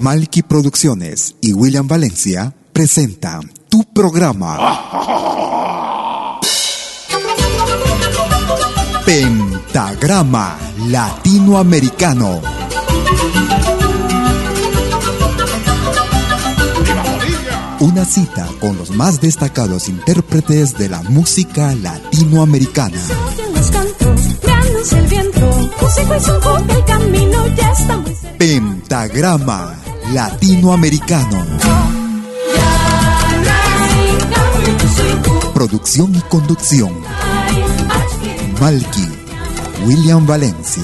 Malky Producciones y William Valencia presentan tu programa Pentagrama Latinoamericano. Una cita con los más destacados intérpretes de la música latinoamericana. Pentagrama Latinoamericano. Producción y conducción. Malky, William Valencia.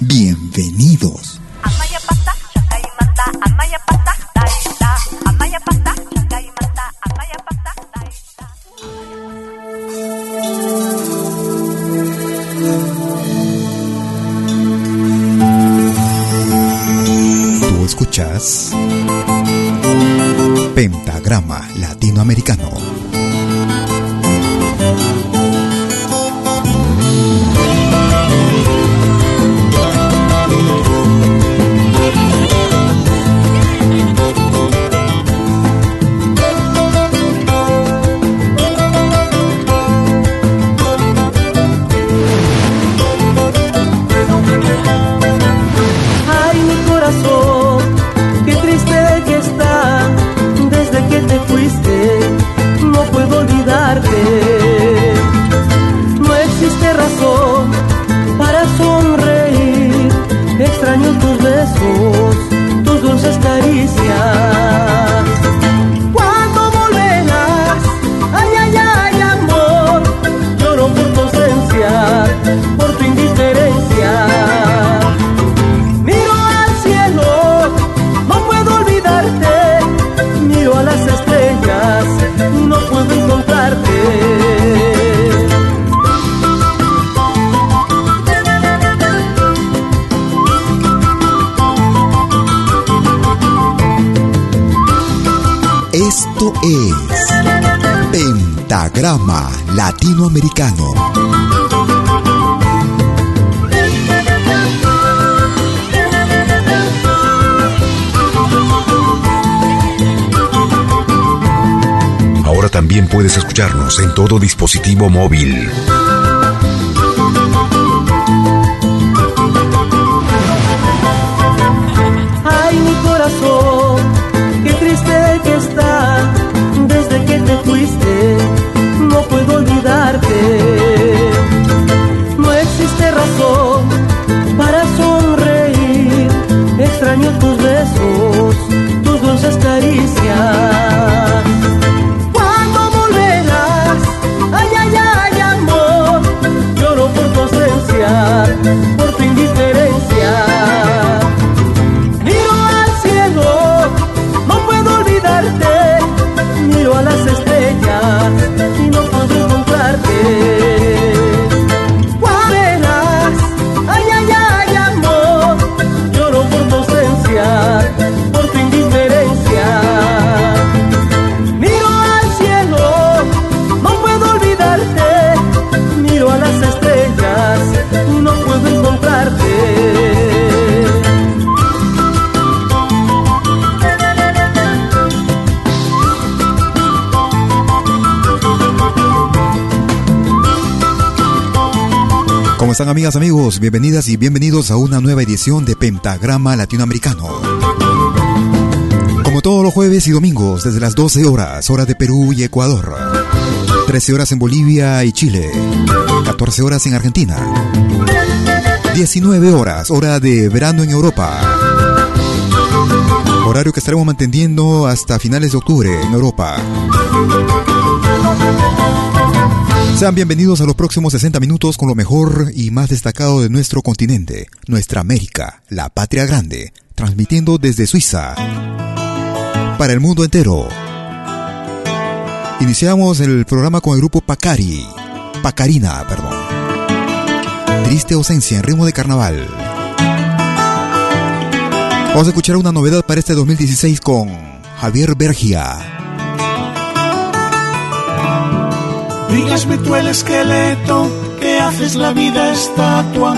Bienvenidos. Pentagrama Latinoamericano. Latinoamericano. Ahora también puedes escucharnos en todo dispositivo móvil. Están amigas, amigos? Bienvenidas y bienvenidos a una nueva edición de Pentagrama Latinoamericano. Como todos los jueves y domingos, desde las 12 horas, hora de Perú y Ecuador. 13 horas en Bolivia y Chile. 14 horas en Argentina. 19 horas, hora de verano en Europa. Horario que estaremos manteniendo hasta finales de octubre en Europa. Sean bienvenidos a los próximos 60 minutos con lo mejor y más destacado de nuestro continente, nuestra América, la patria grande, transmitiendo desde Suiza para el mundo entero. Iniciamos el programa con el grupo Pacari, Pacarina, perdón. Triste ausencia en ritmo de carnaval. Vamos a escuchar una novedad para este 2016 con Javier Bergia. Dígasme tú el esqueleto que haces la vida estatua,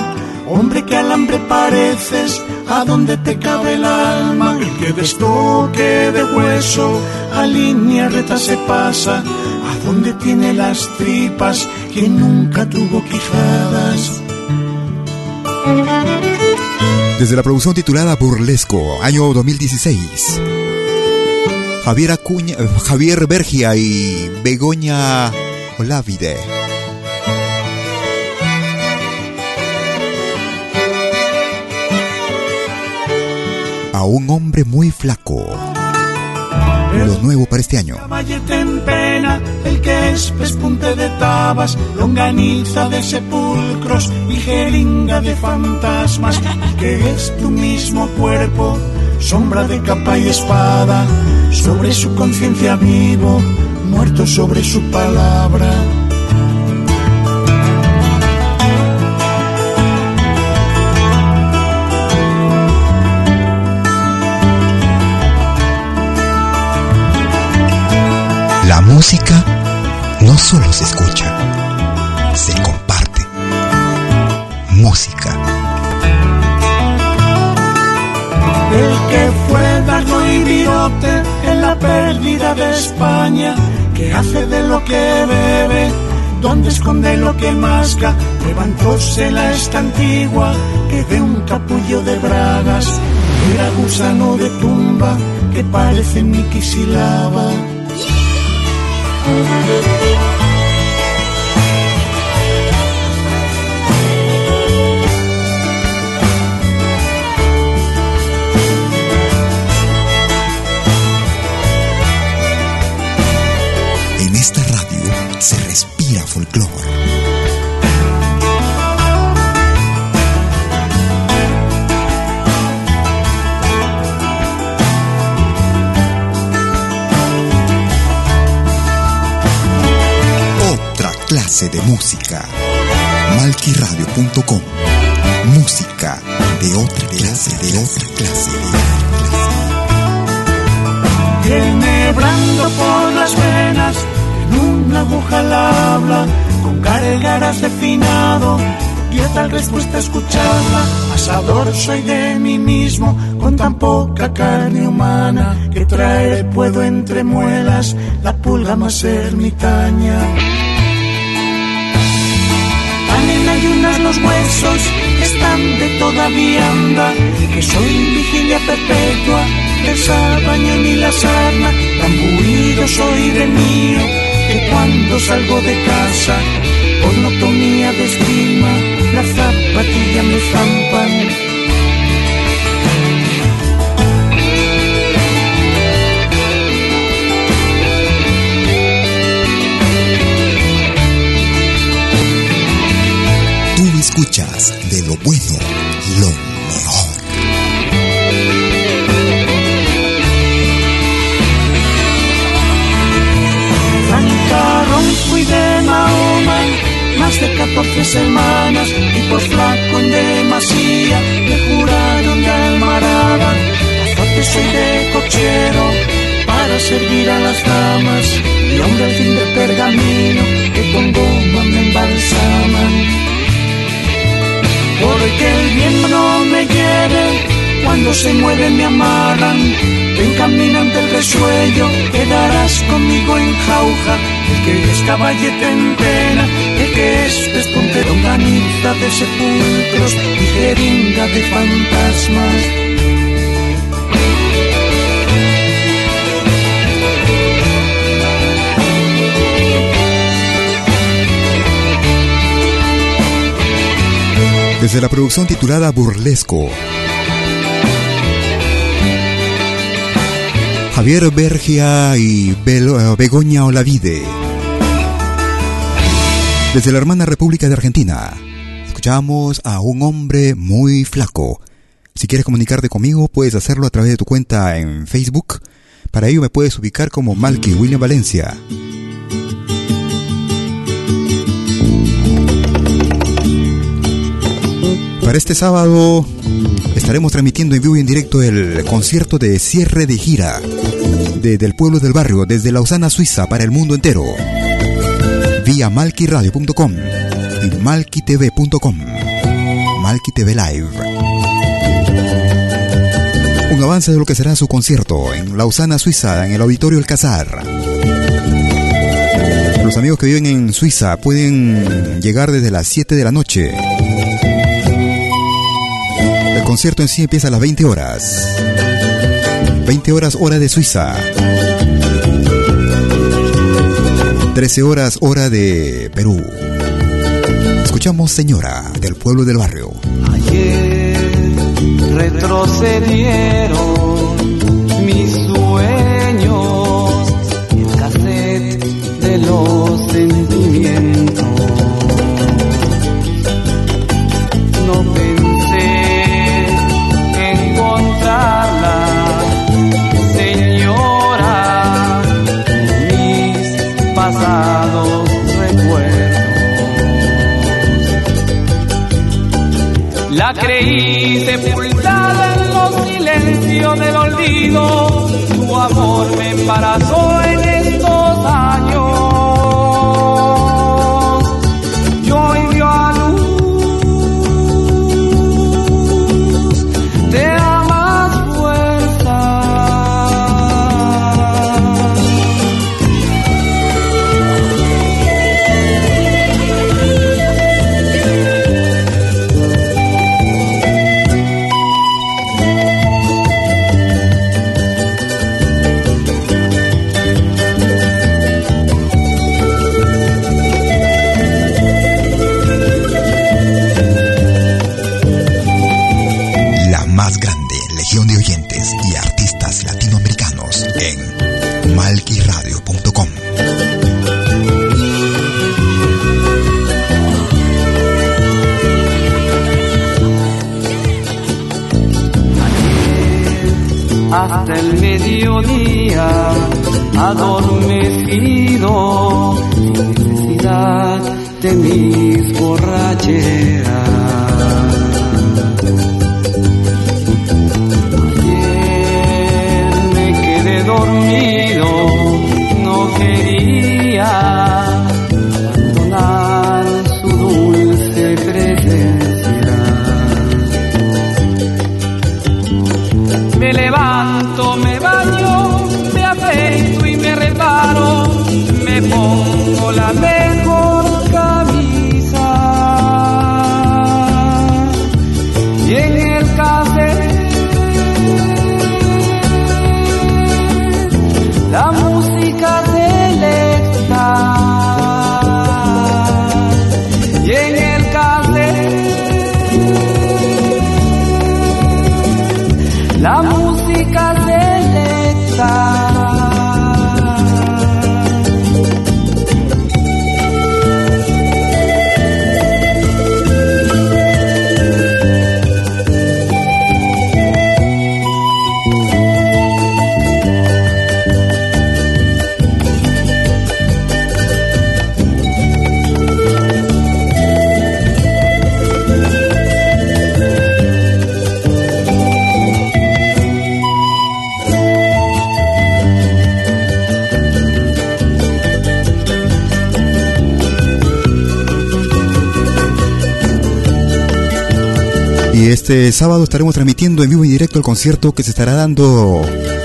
hombre que al hambre pareces, a donde te cabe el alma, el que de estoque de hueso a línea recta se pasa, a donde tiene las tripas, quien nunca tuvo quijadas. Desde la producción titulada Burlesco, año 2016. Javier Acuña, Javier Bergia y Begoña Olávide. A un hombre muy flaco. Lo nuevo para este año. En pena, el que es pespunte de tabas, longaniza de sepulcros y jeringa de fantasmas, que es tu mismo cuerpo, sombra de capa y espada, sobre su conciencia vivo, muerto sobre su palabra. La música no solo se escucha, se comparte. Música. El que fue darlo y virote en la pérdida de España, que hace de lo que bebe, donde esconde lo que masca, levantóse la esta antigua, que de un capullo de bragas, era gusano de tumba, que parece miquisilaba. En Malquiradio.com. Música de otra clase, de otra clase, de otra clase. Enhebrando por las venas, en una aguja la habla, con cargaras de finado, y a tal respuesta escucharla. Asador soy de mí mismo, con tan poca carne humana, que traer puedo entre muelas la pulga más ermitaña. Tan en ayunas los huesos están de toda vianda, que soy vigilia perpetua del sabañón y la sarna, tan buido soy de mío, que cuando salgo de casa, por notomía de estima, las zapatillas me zampan. Escuchas de lo bueno, lo mejor. Francarón fui de Mahoma, más de 14 semanas, y por flaco en demasía, me juraron de almarada. Aparte soy de cochero, para servir a las damas, y hombre al fin de pergamino, que con goma me embalsaman. Porque el viento no me lleve, cuando se mueve me amarran. Ven caminante el resuello, quedarás conmigo en jauja. El que es caballete en pena, el que es despunte longaniza de sepulcros y jeringa de fantasmas. Desde la producción titulada Burlesco. Javier Bergia y eh, Begoña Olavide. Desde la hermana República de Argentina. Escuchamos a un hombre muy flaco. Si quieres comunicarte conmigo, puedes hacerlo a través de tu cuenta en Facebook. Para ello me puedes ubicar como Malky William Valencia. Para este sábado estaremos transmitiendo en vivo y en directo el concierto de cierre de gira de- del pueblo del barrio desde Lausana, Suiza para el mundo entero. Vía malquiradio.com en malquitv.com. Malqui TV Live. Un avance de lo que será su concierto en Lausana, Suiza, en el Auditorio El Casar. Los amigos que viven en Suiza pueden llegar desde las 7 de la noche. Concierto en sí empieza a las 20 horas. 20 horas hora de Suiza. 13 horas hora de Perú. Escuchamos Señora del pueblo del barrio. Ayer retrocedieron mis sueños, el cassette de los amor malquiradio.com. hasta el mediodía, adormecido, sin necesidad de mis borracheras. Este sábado estaremos transmitiendo en vivo y directo el concierto que se estará dando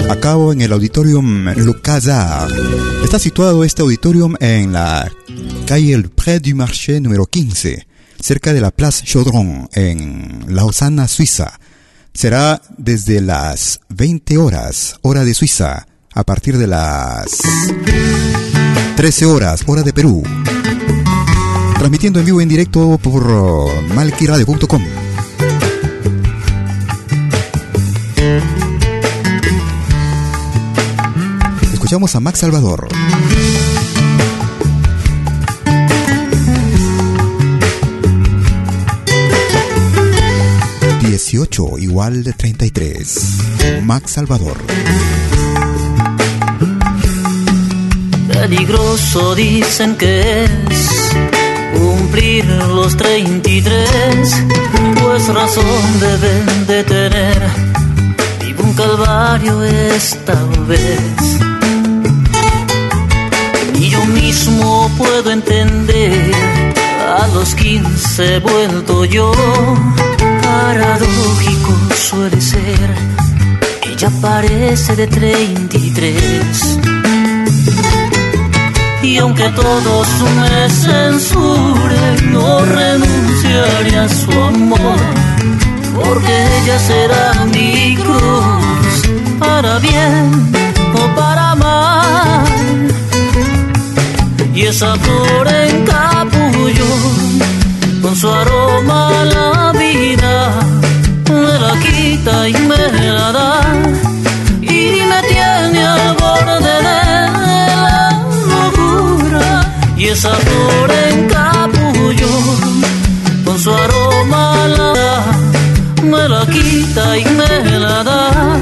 a cabo en el Auditorium Lucasa. Está situado este auditorium en la calle El Pré du Marché número 15, cerca de la Place Chaudron, en Lausana, Suiza. Será desde las 20 horas, hora de Suiza, a partir de las 13 horas, hora de Perú. Transmitiendo en vivo y en directo por malquiradio.com. Escuchamos a Max Salvador. Dieciocho igual de 33. Max Salvador. Peligroso dicen que es cumplir los 33, pues razón deben de tener. Calvario esta vez. Ni yo mismo puedo entender A los 15 he vuelto yo, paradójico suele ser, ella parece de 33. Y aunque todos me censuren, no renunciaré a su amor, porque ella será mi cruz, para bien o para mal. Y esa flor en capullo con su aroma la vida me la quita y me la da. Y me tiene al borde de la locura y esa flor en capullo con su aroma la me la quita y me la da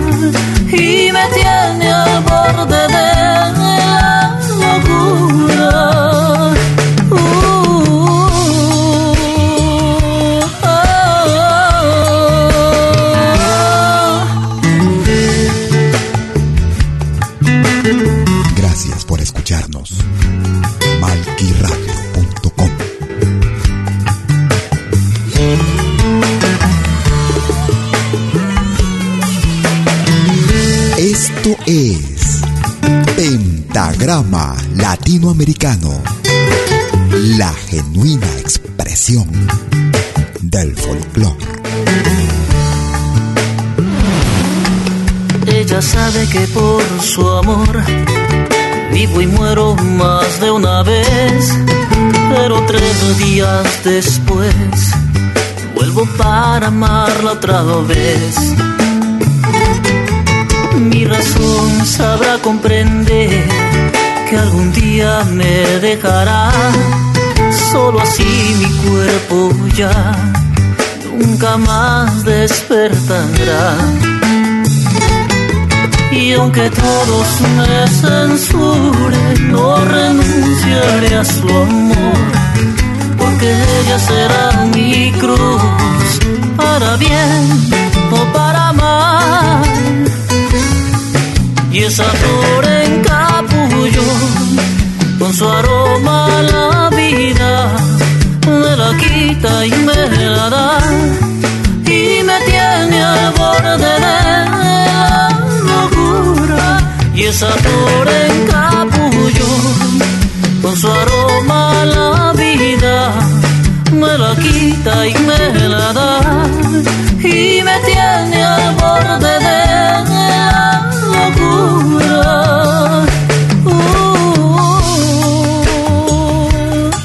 que por su amor vivo y muero más de una vez, pero tres días después vuelvo para amarla otra vez. Mi razón sabrá comprender que algún día me dejará, solo así mi cuerpo ya nunca más despertará. Y aunque todos me censuren, no renunciaré a su amor, porque ella será mi cruz, para bien o para mal. Y esa flor en capullo, con su aroma la vida, me la quita y me la da, y me tiene al borde de. Y esa flor en capullo, con su aroma la vida, me la quita y me la da, y me tiene al borde de la locura. Uh,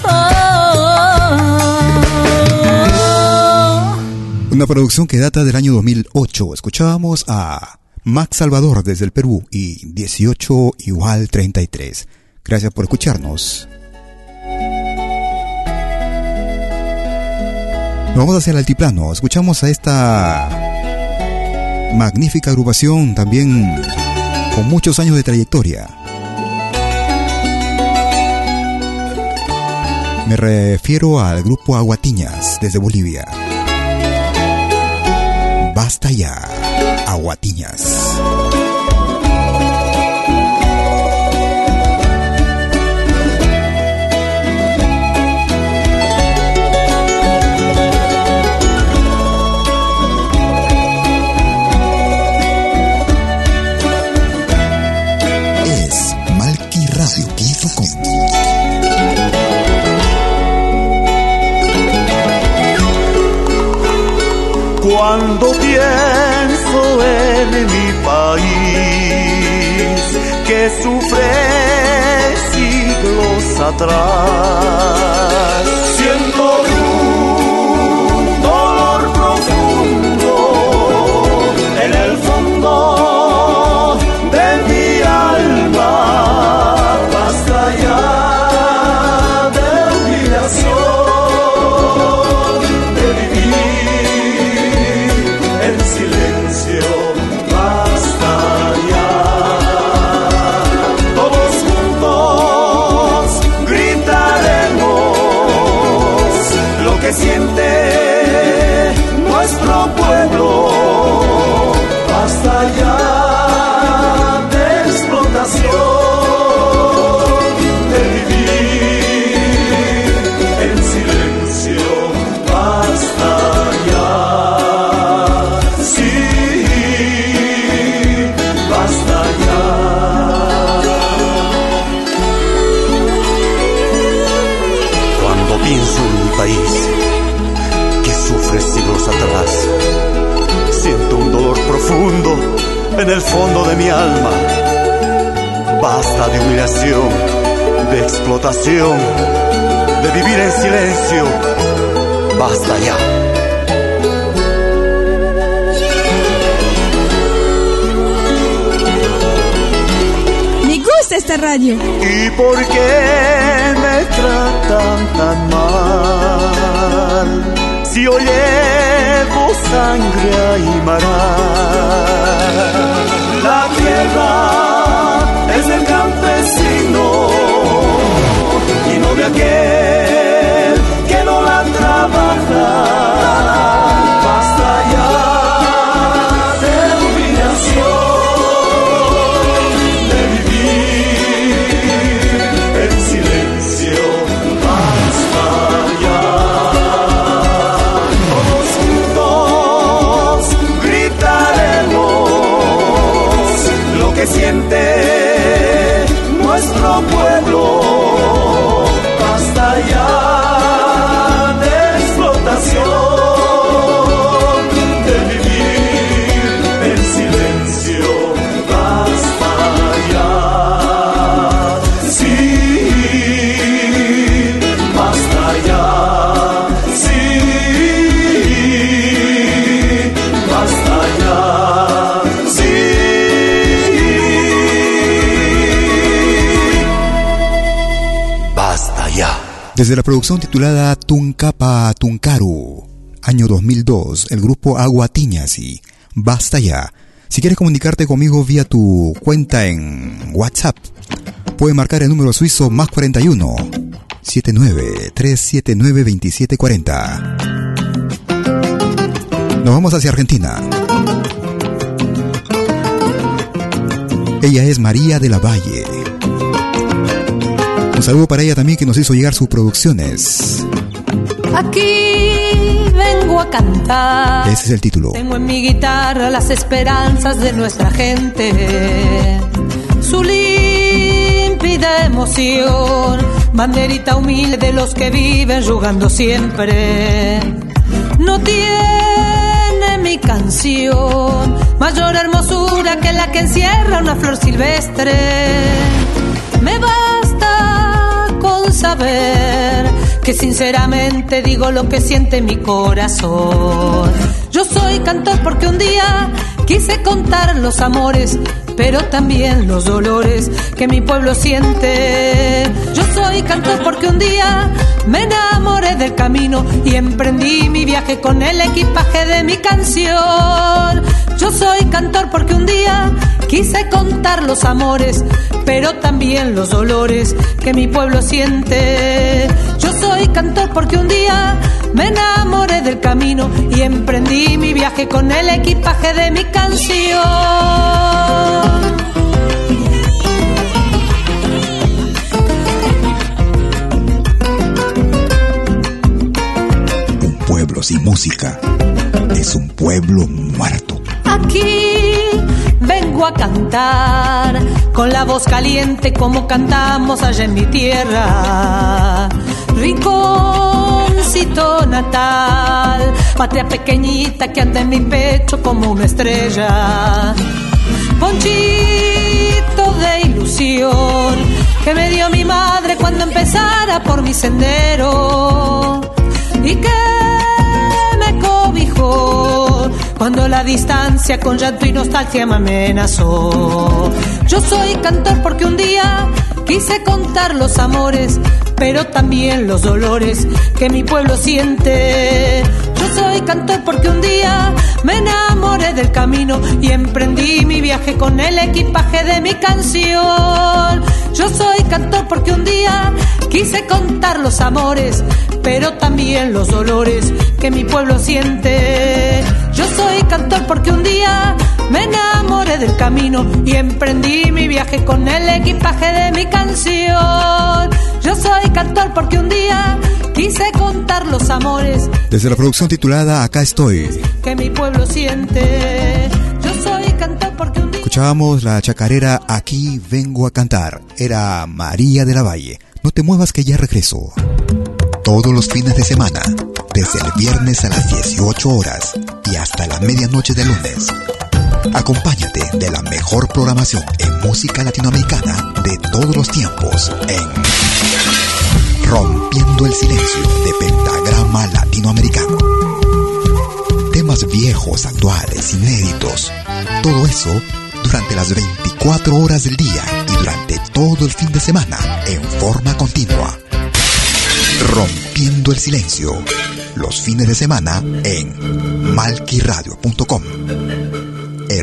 ah. Una producción que data del año 2008. Escuchábamos a Max Salvador desde el Perú y 18 igual 33. Gracias por escucharnos. Nos vamos hacia el altiplano. Escuchamos a esta magnífica agrupación también con muchos años de trayectoria. Me refiero al grupo Aguatiñas desde Bolivia. Basta ya, Aguatiñas. Es. Cuando pienso en mi país que sufre siglos atrás, en el fondo de mi alma. Basta de humillación, de explotación, de vivir en silencio. Basta ya. Me gusta esta radio. ¿Y por qué me tratan tan mal? Si hoy llevo sangre y mar la tierra es del campesino y no de aquel que no la trabaja. Desde la producción titulada Tuncapa Tuncaru, año 2002, el grupo Agua Tiñasi, Basta Ya. Si quieres comunicarte conmigo vía tu cuenta en WhatsApp, puedes marcar el número suizo más 41 79 379 2740. Nos vamos hacia Argentina. Ella es María de la Valle. Saludo para ella también que nos hizo llegar sus producciones. Aquí vengo a cantar. Ese es el título. Tengo en mi guitarra las esperanzas de nuestra gente. Su límpida emoción, banderita humilde de los que viven jugando siempre. No tiene mi canción mayor hermosura que la que encierra una flor silvestre. Me basta saber que sinceramente digo lo que siente mi corazón. Yo soy cantor porque un día quise contar los amores, pero también los dolores que mi pueblo siente. Yo soy cantor porque un día me enamoré del camino y emprendí mi viaje con el equipaje de mi canción. Yo soy cantor porque un día quise contar los amores, pero también los dolores que mi pueblo siente. Soy cantor porque un día me enamoré del camino y emprendí mi viaje con el equipaje de mi canción. Un pueblo sin música es un pueblo muerto. Aquí vengo a cantar con la voz caliente como cantamos allá en mi tierra. Rinconcito natal, patria pequeñita que anda en mi pecho como una estrella. Ponchito de ilusión que me dio mi madre cuando empezara por mi sendero y que me cobijó cuando la distancia con llanto y nostalgia me amenazó. Yo soy cantor porque un día quise contar los amores, pero también los dolores que mi pueblo siente. Yo soy cantor porque un día me enamoré del camino y emprendí mi viaje con el equipaje de mi canción. Yo soy cantor porque un día quise contar los amores, pero también los dolores que mi pueblo siente. Yo soy cantor porque un día me enamoré del camino y emprendí mi viaje con el equipaje de mi canción. Yo soy cantor porque un día quise contar los amores. Desde la producción titulada Acá estoy. Que mi pueblo siente. Yo soy cantor porque un día. Escuchábamos la chacarera Aquí vengo a cantar. Era María de la Valle. No te muevas que ya regreso. Todos los fines de semana, desde el viernes a las 18 horas y hasta la medianoche de lunes. Acompáñate de la mejor programación en música latinoamericana de todos los tiempos en Rompiendo el Silencio de Pentagrama Latinoamericano. Temas viejos, actuales, inéditos. Todo eso durante las 24 horas del día y durante todo el fin de semana en forma continua. Rompiendo el Silencio los fines de semana en malquiradio.com.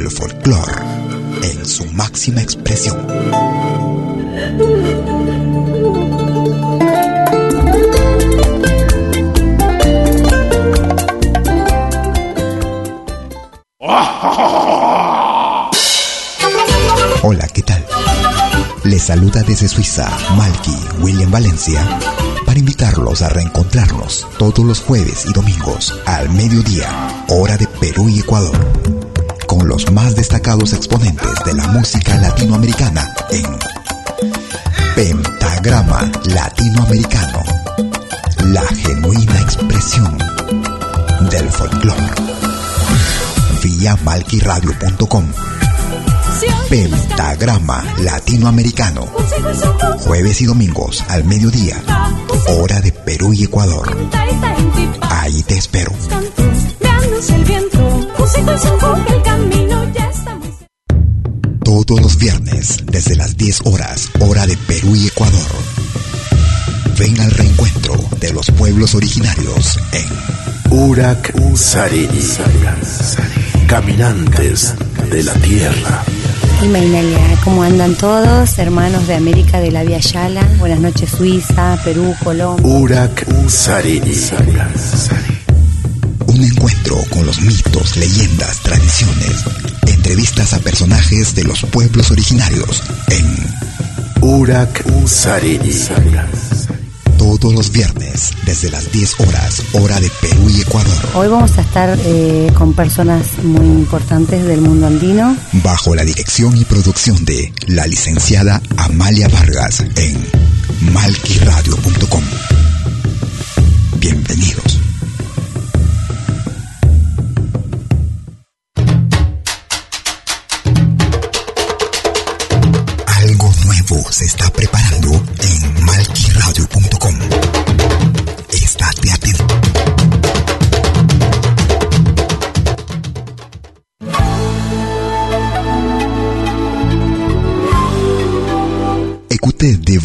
El folclore en su máxima expresión. Hola, ¿qué tal? Les saluda desde Suiza Malky William Valencia para invitarlos a reencontrarnos todos los jueves y domingos al mediodía, hora de Perú y Ecuador, los más destacados exponentes de la música latinoamericana en Pentagrama Latinoamericano, la genuina expresión del folclore. Vía malquiradio.com Pentagrama Latinoamericano. Jueves y domingos al mediodía. Hora de Perú y Ecuador. Ahí te espero. Todos los viernes, desde las 10 horas, hora de Perú y Ecuador. Ven al reencuentro de los pueblos originarios en Urak Sariri. Caminantes de la Tierra. Imainalia, ¿cómo andan todos? Hermanos de América de la Vía Yala. Buenas noches, Suiza, Perú, Colombia. Urak Sarini. Un encuentro con los mitos, leyendas, tradiciones. Entrevistas a personajes de los pueblos originarios en Urak todos los viernes desde las 10 horas, hora de Perú y Ecuador. Hoy vamos a estar eh, con personas muy importantes del mundo andino. Bajo la dirección y producción de la licenciada Amalia Vargas en malquiradio.com. Bienvenidos.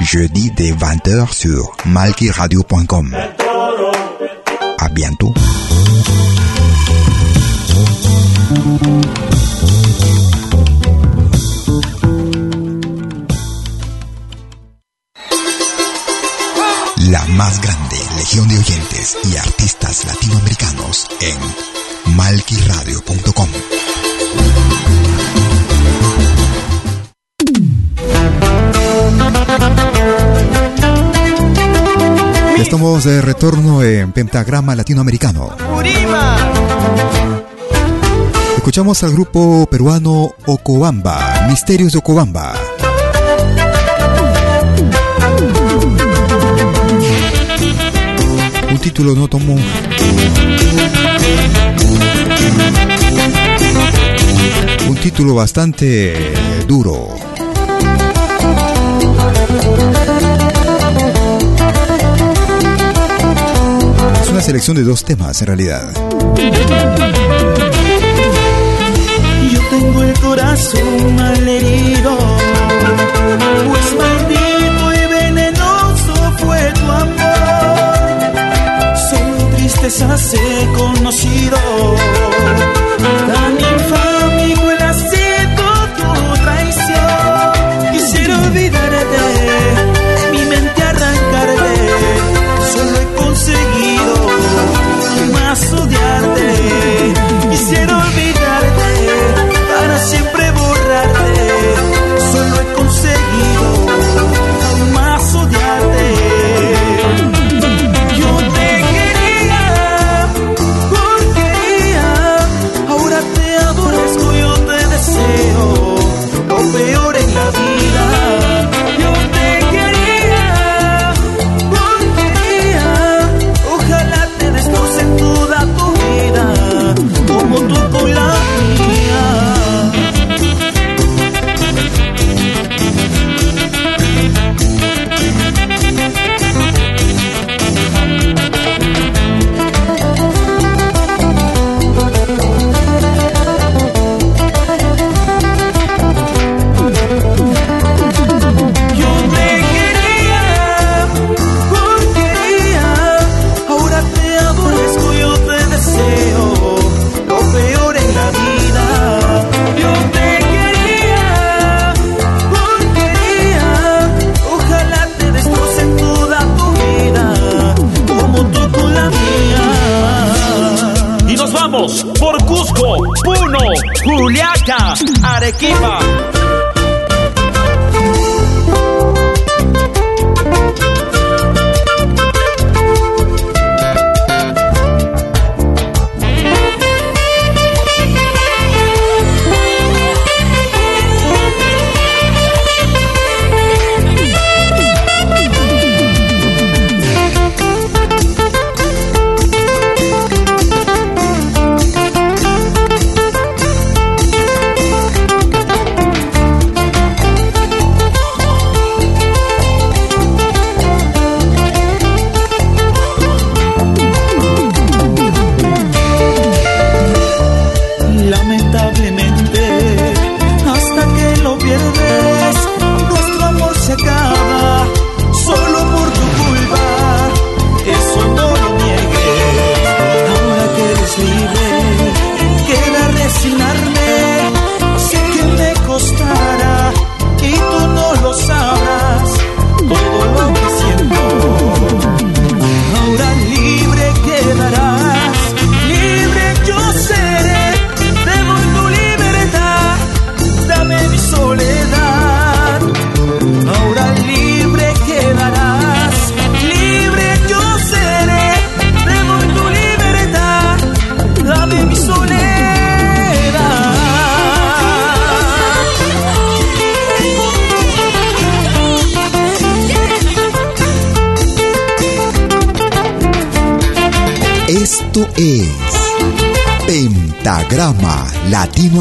jeudi dès 20h sur malkiradio.com. À bientôt. la más grande legión de oyentes y artistas latinoamericanos en malquiradio.com. Estamos de retorno en Pentagrama Latinoamericano. Escuchamos al grupo peruano Ocobamba, Misterios de Ocobamba. un título no tomó un título bastante duro. Una selección de dos temas en realidad. Yo tengo el corazón malherido, pues maldito y venenoso fue tu amor. Solo tristezas he conocido, Keep keeper.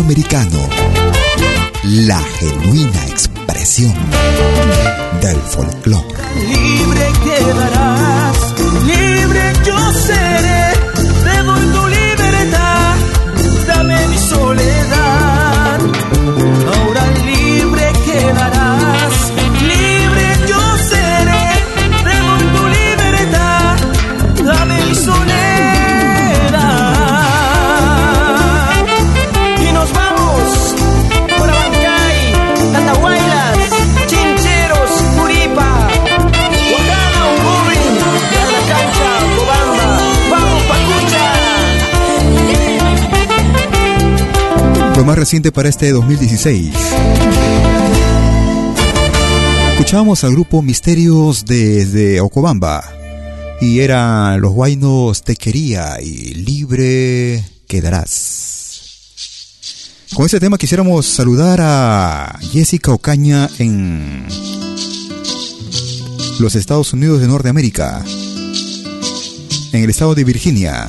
Latinoamericano, reciente para este 2016. Escuchábamos al grupo Misterios desde Ocobamba. Y eran los guainos Te Quería y Libre Quedarás. Con este tema quisiéramos saludar a Jessica Ocaña en los Estados Unidos de Norteamérica, en el estado de Virginia.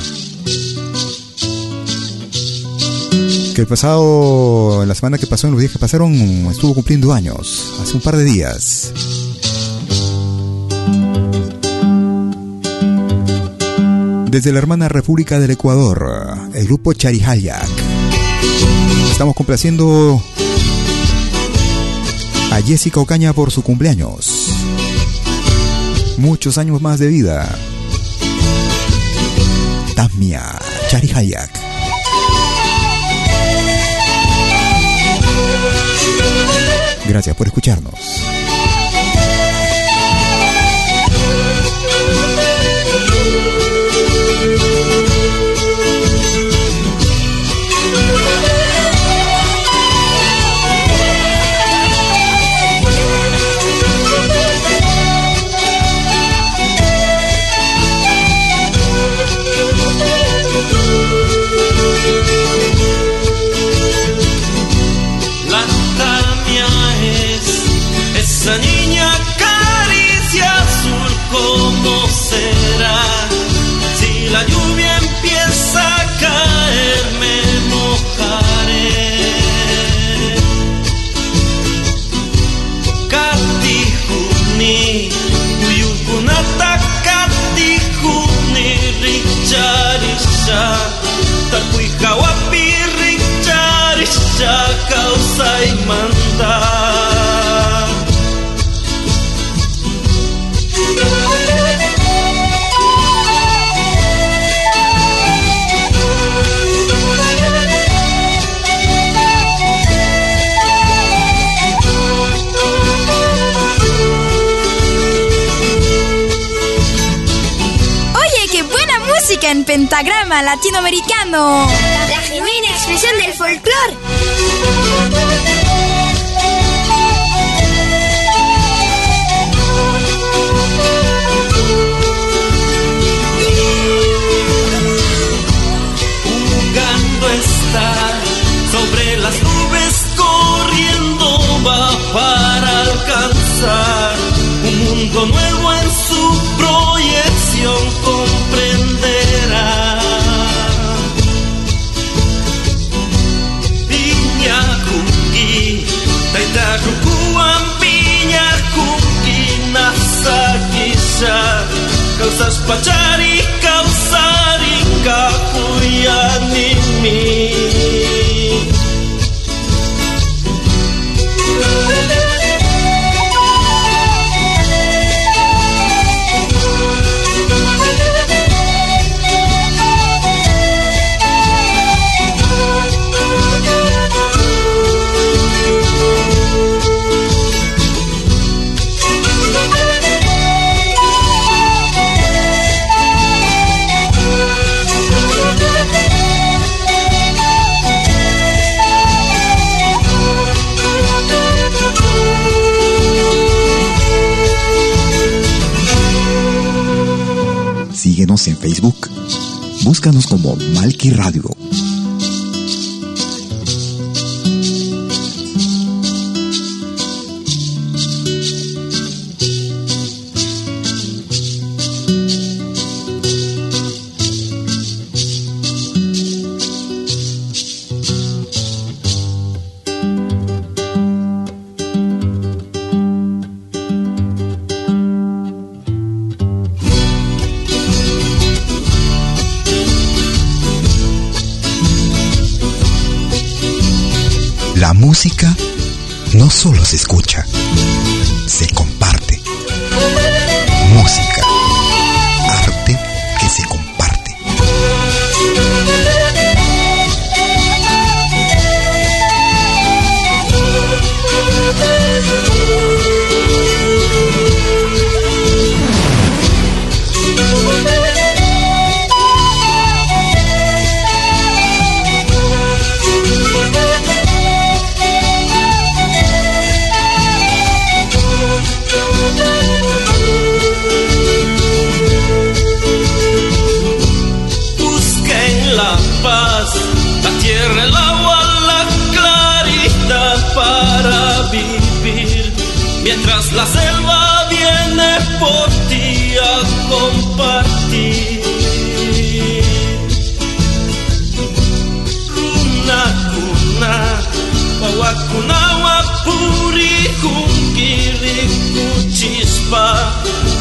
Que el pasado, la semana que pasó, en los días que pasaron, estuvo cumpliendo años, hace un par de días. Desde la hermana República del Ecuador, el grupo Charihayak. Estamos complaciendo a Jessica Ocaña por su cumpleaños. Muchos años más de vida. Tamia Charihayak. Gracias por escucharnos. Como latinoamericano. La genuina expresión del folclore. Jugando está sobre las nubes corriendo va para alcanzar causa spacciari en Facebook. Búscanos como Malki Radio.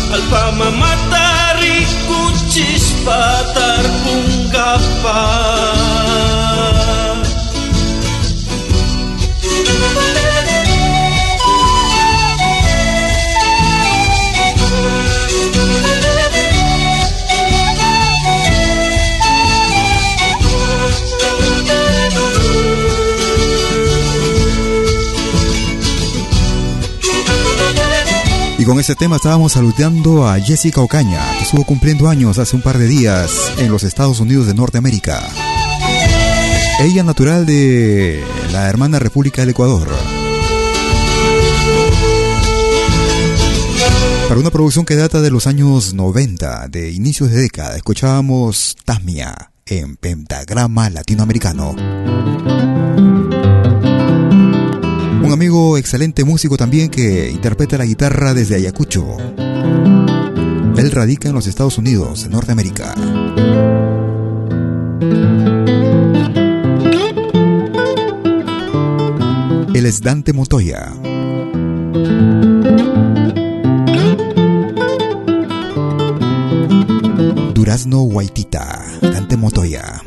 Alpa mematari kucis patar punggapan con este tema estábamos saludando a Jessica Ocaña, que estuvo cumpliendo años hace un par de días en los Estados Unidos de Norteamérica. Ella natural de la hermana República del Ecuador. Para una producción que data de los años 90, de inicios de década, escuchábamos Tamia en Pentagrama Latinoamericano. Amigo excelente músico también que interpreta la guitarra desde Ayacucho. Él radica en los Estados Unidos, en Norteamérica. Él es Dante Montoya. Durazno Guaitita, Dante Montoya.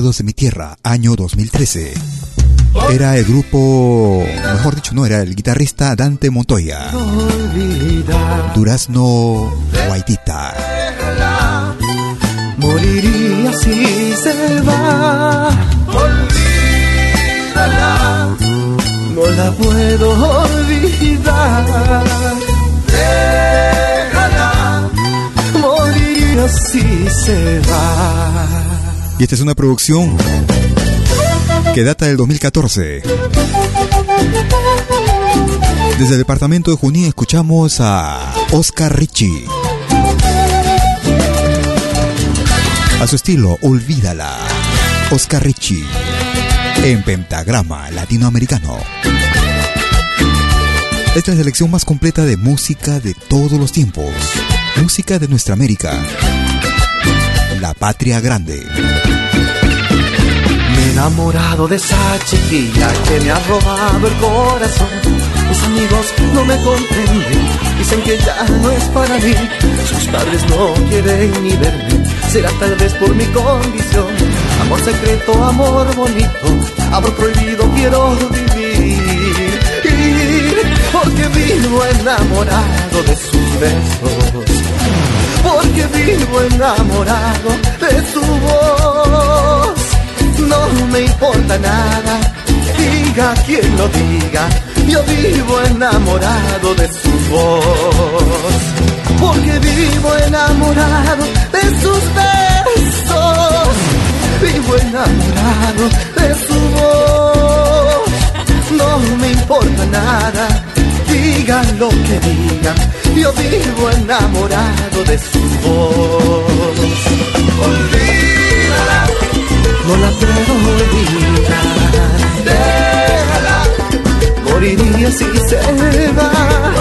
Recuerdos de mi tierra, año 2013. Era el grupo, mejor dicho, no, era el guitarrista Dante Montoya. Durazno Guaitita. Moriría si se va. Olvídala. No la puedo olvidar. Déjala. Moriría si se va. Y esta es una producción que data del 2014. Desde el departamento de Junín escuchamos a Oscar Richie. A su estilo, olvídala. Oscar Richie. En pentagrama latinoamericano. Esta es la selección más completa de música de todos los tiempos. Música de nuestra América. La patria grande. Me he enamorado de esa chiquilla que me ha robado el corazón. Mis amigos no me comprenden, dicen que ya no es para mí. Sus padres no quieren ni verme, será tal vez por mi condición. Amor secreto, amor bonito, amor prohibido quiero vivir. Porque vivo enamorado de sus besos, porque vivo enamorado de su voz. No me importa nada, diga quien lo diga, yo vivo enamorado de su voz. Porque vivo enamorado de sus besos, vivo enamorado de su voz. No me importa nada, digan lo que digan, yo vivo enamorado de su voz. Olvídala no la puedo olvidar. Déjala, moriría si se va.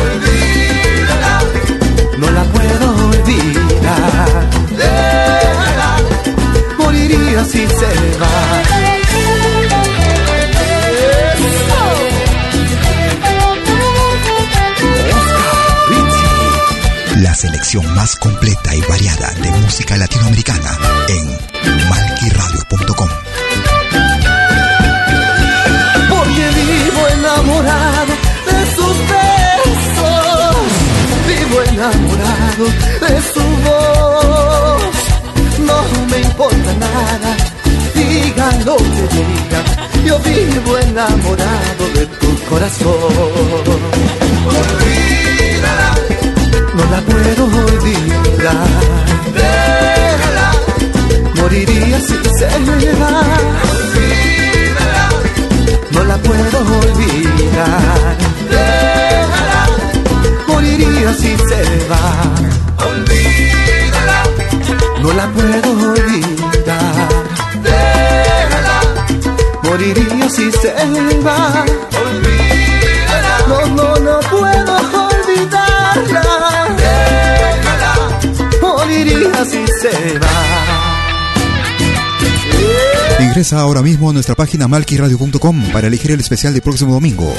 Olvídala, no la puedo olvidar. Déjala, moriría si se va. La selección más completa y variada de música latinoamericana en malquiradio.com. Porque vivo enamorado de sus besos, vivo enamorado de su voz. No me importa nada, digan lo que digan, yo vivo enamorado de tu corazón. Si se va. Olvídala, no la puedo olvidar. Déjala, moriría si se va. Olvídala, no, no, no puedo olvidarla. Déjala, moriría si se va. Ingresa ahora mismo a nuestra página malquiradio.com para elegir el especial del próximo domingo.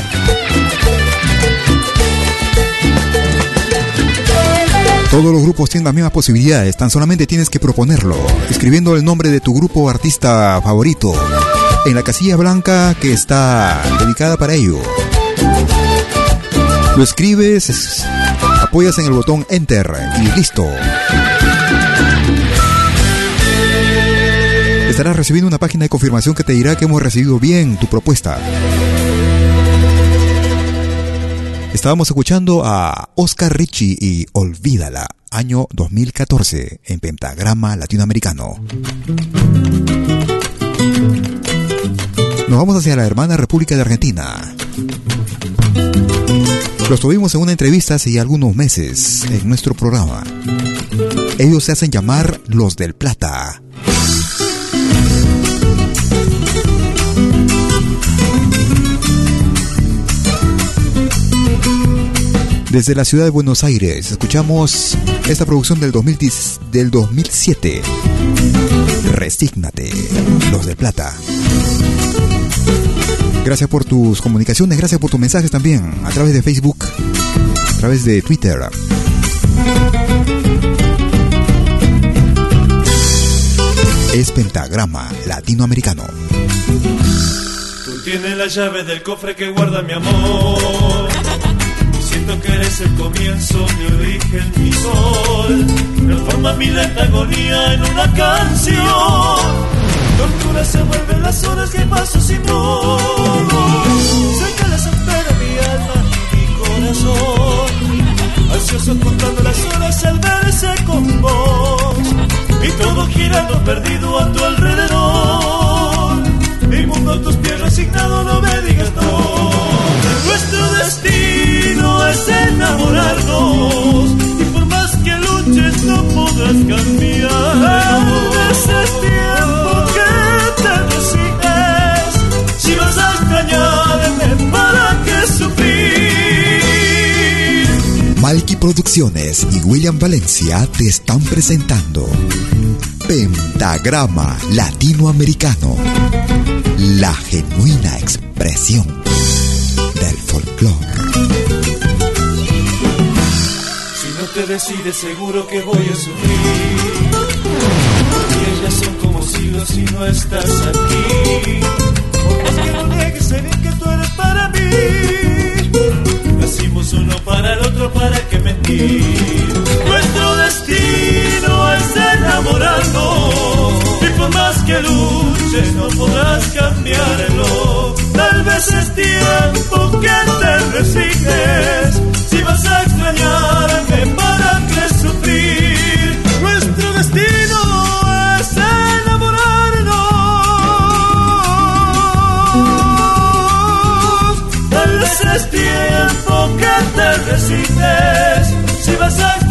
Todos los grupos tienen las mismas posibilidades, tan solamente tienes que proponerlo, escribiendo el nombre de tu grupo artista favorito en la casilla blanca que está dedicada para ello. Lo escribes, es- apoyas en el botón Enter y listo. Estarás recibiendo una página de confirmación que te dirá que hemos recibido bien tu propuesta. Estábamos escuchando a Oscar Richie y Olvídala, año 2014, en Pentagrama Latinoamericano. Nos vamos hacia la hermana República de Argentina. Los tuvimos en una entrevista hace ya algunos meses en nuestro programa. Ellos se hacen llamar los del Plata. Desde la ciudad de Buenos Aires escuchamos esta producción del, 2010 del 2007. Resígnate, los de plata. Gracias por tus comunicaciones, gracias por tus mensajes también a través de Facebook, a través de Twitter. es Pentagrama Latinoamericano. Tú tienes la llave del cofre que guarda mi amor. Siento que eres el comienzo, mi origen, mi sol. Transforma mi lenta agonía en una canción. Tortura se vuelven las horas que paso sin vos. Sé que las espera mi alma y mi corazón. Ansioso contando las horas al verse con vos. Y todo girando perdido a tu alrededor. Mi mundo a tus pies resignado, no me digas no. Es enamorarnos. Y por más que luches, no podrás cambiar. Es tiempo que te resignes. Si vas a extrañarme, ¿para qué sufrir? Malky Producciones y William Valencia te están presentando Pentagrama Latinoamericano, la genuina expresión del folclore. Te decides, seguro que voy a sufrir. Y ellas son como siglos si no estás aquí. Más que no niegues el bien que tú eres para mí. Nacimos uno para el otro, ¿para qué mentir? Nuestro destino es enamorarnos. Y por más que luches, no podrás cambiarlo. Tal vez es tiempo que te resignes. Si vas a extrañarme, ¿para qué sufrir? Nuestro destino es enamorarnos. Tal vez es tiempo que te resignes. Si vas a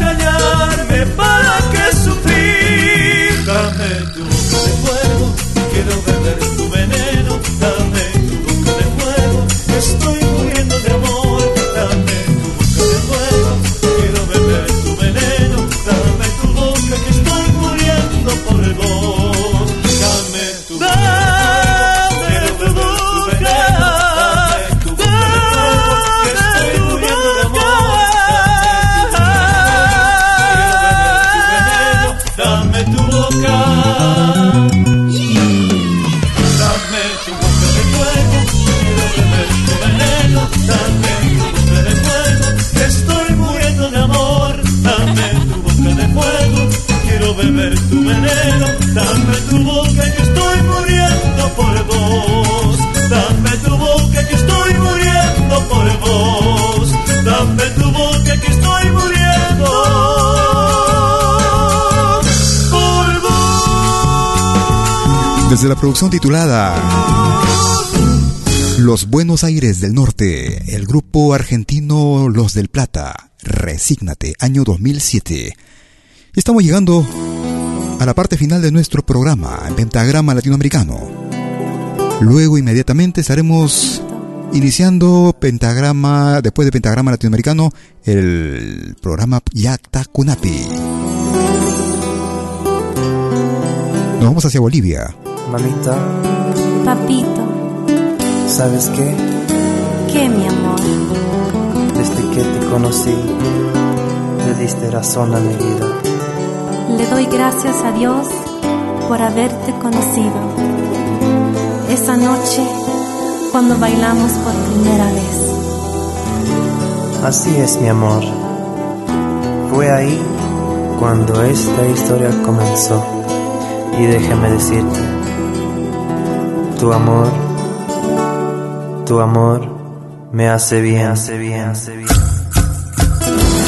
Desde la producción titulada Los Buenos Aires del Norte, el grupo argentino Los del Plata, Resígnate, año 2007. Estamos llegando a la parte final de nuestro programa, en Pentagrama Latinoamericano. Luego, inmediatamente, estaremos iniciando Pentagrama, después de Pentagrama Latinoamericano, el programa Yacta Kunapi. Nos vamos hacia Bolivia. Mamita, Papito, ¿sabes qué? ¿qué mi amor? Desde que te conocí, le diste razón a mi vida. Le doy gracias a Dios por haberte conocido. Esa noche, cuando bailamos por primera vez. Así es, mi amor. Fue ahí cuando esta historia comenzó. Y déjame decirte, tu amor, tu amor me hace bien, hace bien, hace bien.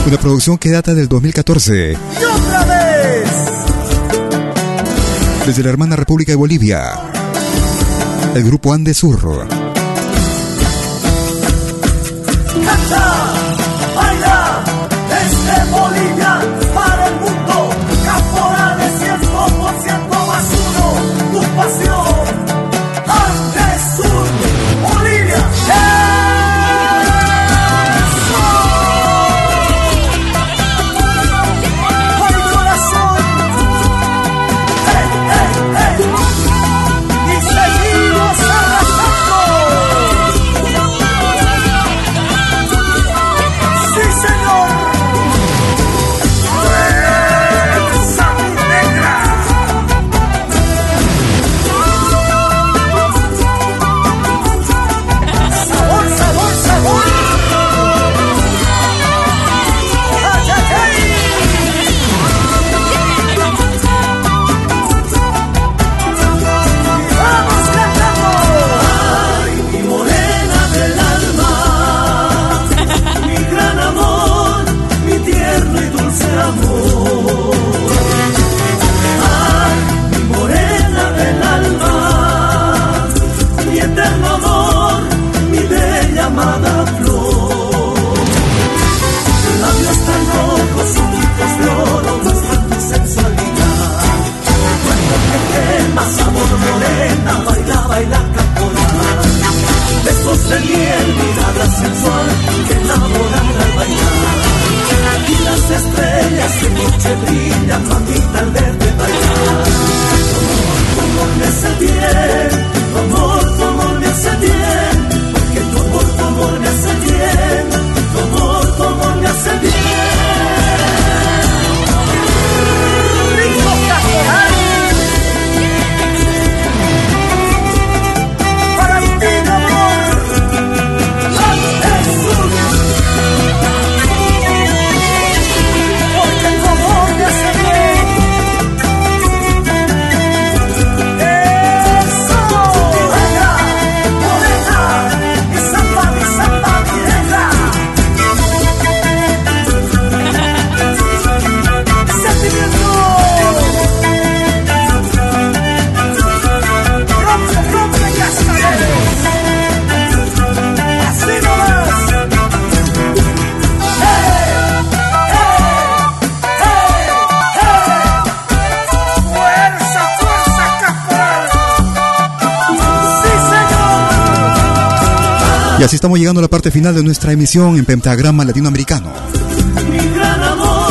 Una producción que data del 2014. ¡Y otra vez! Desde la hermana República de Bolivia. El grupo Andes de miel, mirada sensual, enamorada al bailar. Y las estrellas de noche brillan, mamita. Y así estamos llegando a la parte final de nuestra emisión en Pentagrama Latinoamericano.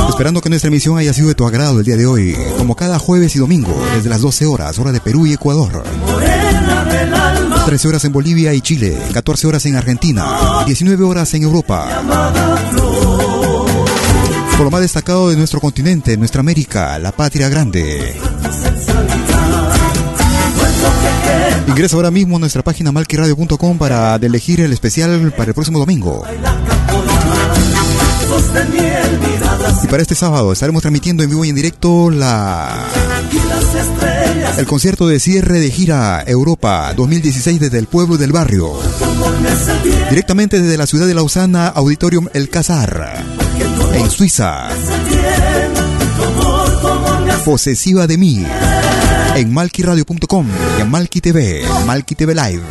Esperando que nuestra emisión haya sido de tu agrado el día de hoy, como cada jueves y domingo, desde las 12 horas, hora de Perú y Ecuador. 13 horas en Bolivia y Chile, 14 horas en Argentina, 19 horas en Europa. Por lo más destacado de nuestro continente, nuestra América, la patria grande. Ingresa ahora mismo a nuestra página malquiradio.com para elegir el especial para el próximo domingo. Y para este sábado estaremos transmitiendo en vivo y en directo la el concierto de cierre de gira Europa 2016 desde el pueblo del barrio. Directamente desde la ciudad de Lausana, Auditorium El Casar, en Suiza. Posesiva de mí, en malquiradio.com y en Malqui TV, Malqui TV Live.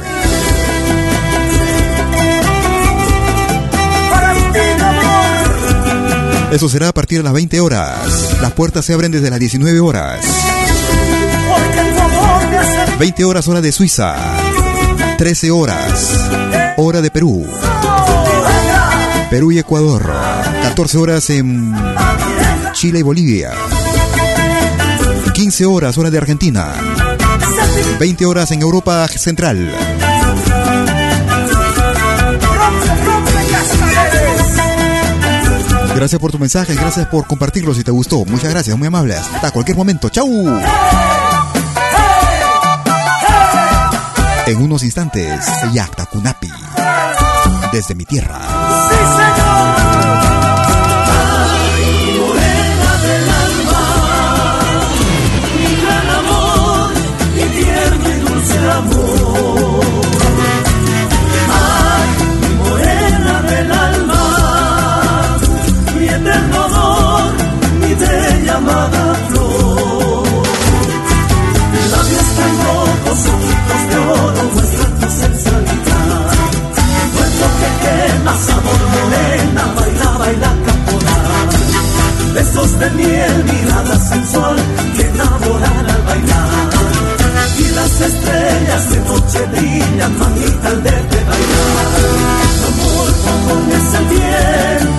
Eso será a partir de las 20 horas. Las puertas se abren desde las 19 horas. 20 horas hora de Suiza. 13 horas hora de Perú. Perú y Ecuador. 14 horas en Chile y Bolivia. 15 horas hora de Argentina. 20 horas en Europa Central. Gracias por tu mensaje, gracias por compartirlo si te gustó. Muchas gracias, muy amable. Hasta cualquier momento. ¡Chau! En unos instantes, Yakta Kunapi. Desde mi tierra. ¡Sí, señor! De miel, mirada sensual, que enamoran al bailar y las estrellas de noche brillan, mamita, al verte bailar. Amor, tu amor me hace bien,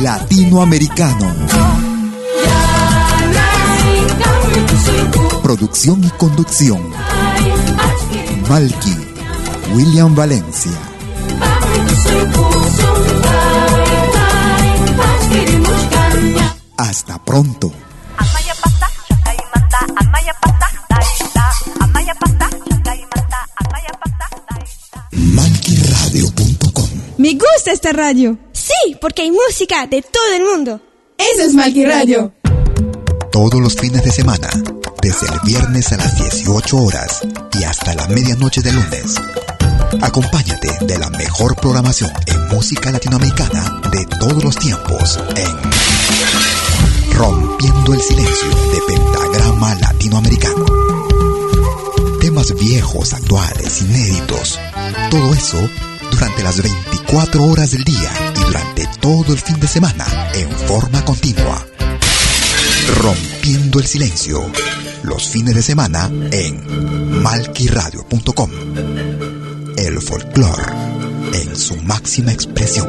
Latinoamericano. Producción y conducción. Malky, William Valencia. Hasta pronto. Malquiradio.com Me gusta esta radio. Sí, porque hay música de todo el mundo. Eso es Malqui Radio. Todos los fines de semana, desde el viernes a las 18 horas y hasta la medianoche de lunes. Acompáñate de la mejor programación en música latinoamericana de todos los tiempos en Rompiendo el Silencio de Pentagrama Latinoamericano. Temas viejos, actuales, inéditos. Todo eso durante las 24 horas del día y durante todo el fin de semana en forma continua. Rompiendo el silencio. Los fines de semana en malquiradio.com. El folclore en su máxima expresión.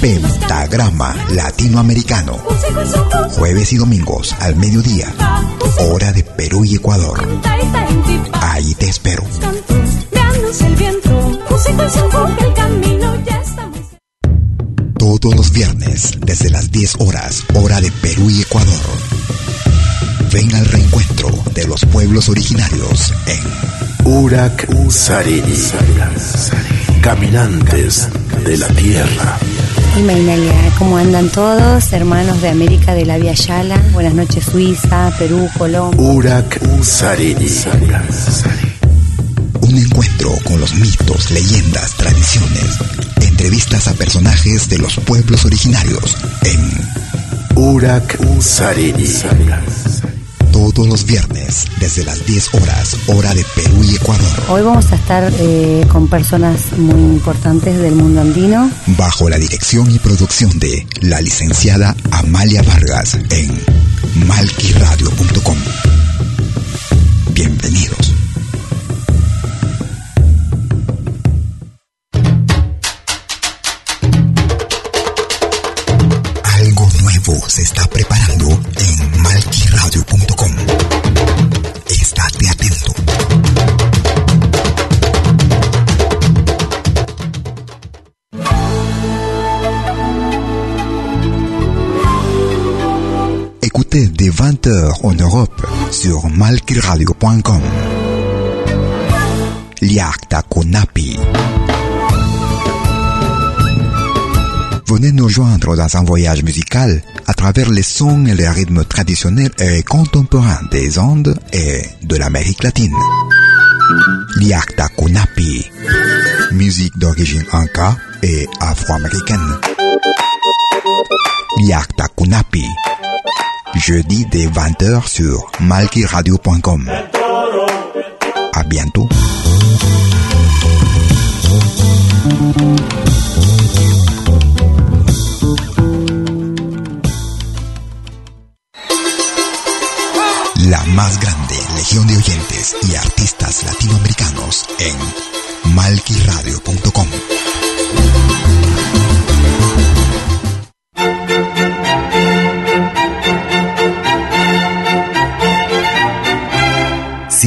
Pentagrama Latinoamericano. Jueves y domingos al mediodía. Hora de Perú y Ecuador. Ahí te espero. Todos los viernes, desde las 10 horas, hora de Perú y Ecuador. Ven al reencuentro de los pueblos originarios en Urak Sarini. Caminantes de la Tierra. Imainalia, ¿cómo andan todos? Hermanos de América de la Via Yala. Buenas noches, Suiza, Perú, Colombia. Urak Sarini. Un encuentro con los mitos, leyendas, tradiciones. Entrevistas a personajes de los pueblos originarios en Urak Sarini. Todos los viernes, desde las 10 horas, hora de Perú y Ecuador. Hoy vamos a estar eh, con personas muy importantes del mundo andino. Bajo la dirección y producción de la licenciada Amalia Vargas en malquiradio.com. Bienvenidos. Écoutez dès 20h en Europe sur malquiradio.com. Liakta Konapi. Venez nous joindre dans un voyage musical à travers les sons et les rythmes traditionnels et contemporains des Andes et de l'Amérique latine. Liakta Kunapi, musique d'origine inca et afro-américaine. Liakta Kunapi, jeudi dès 20h sur malkiradio.com. À bientôt. La más grande legión de oyentes y artistas latinoamericanos en malquiradio.com.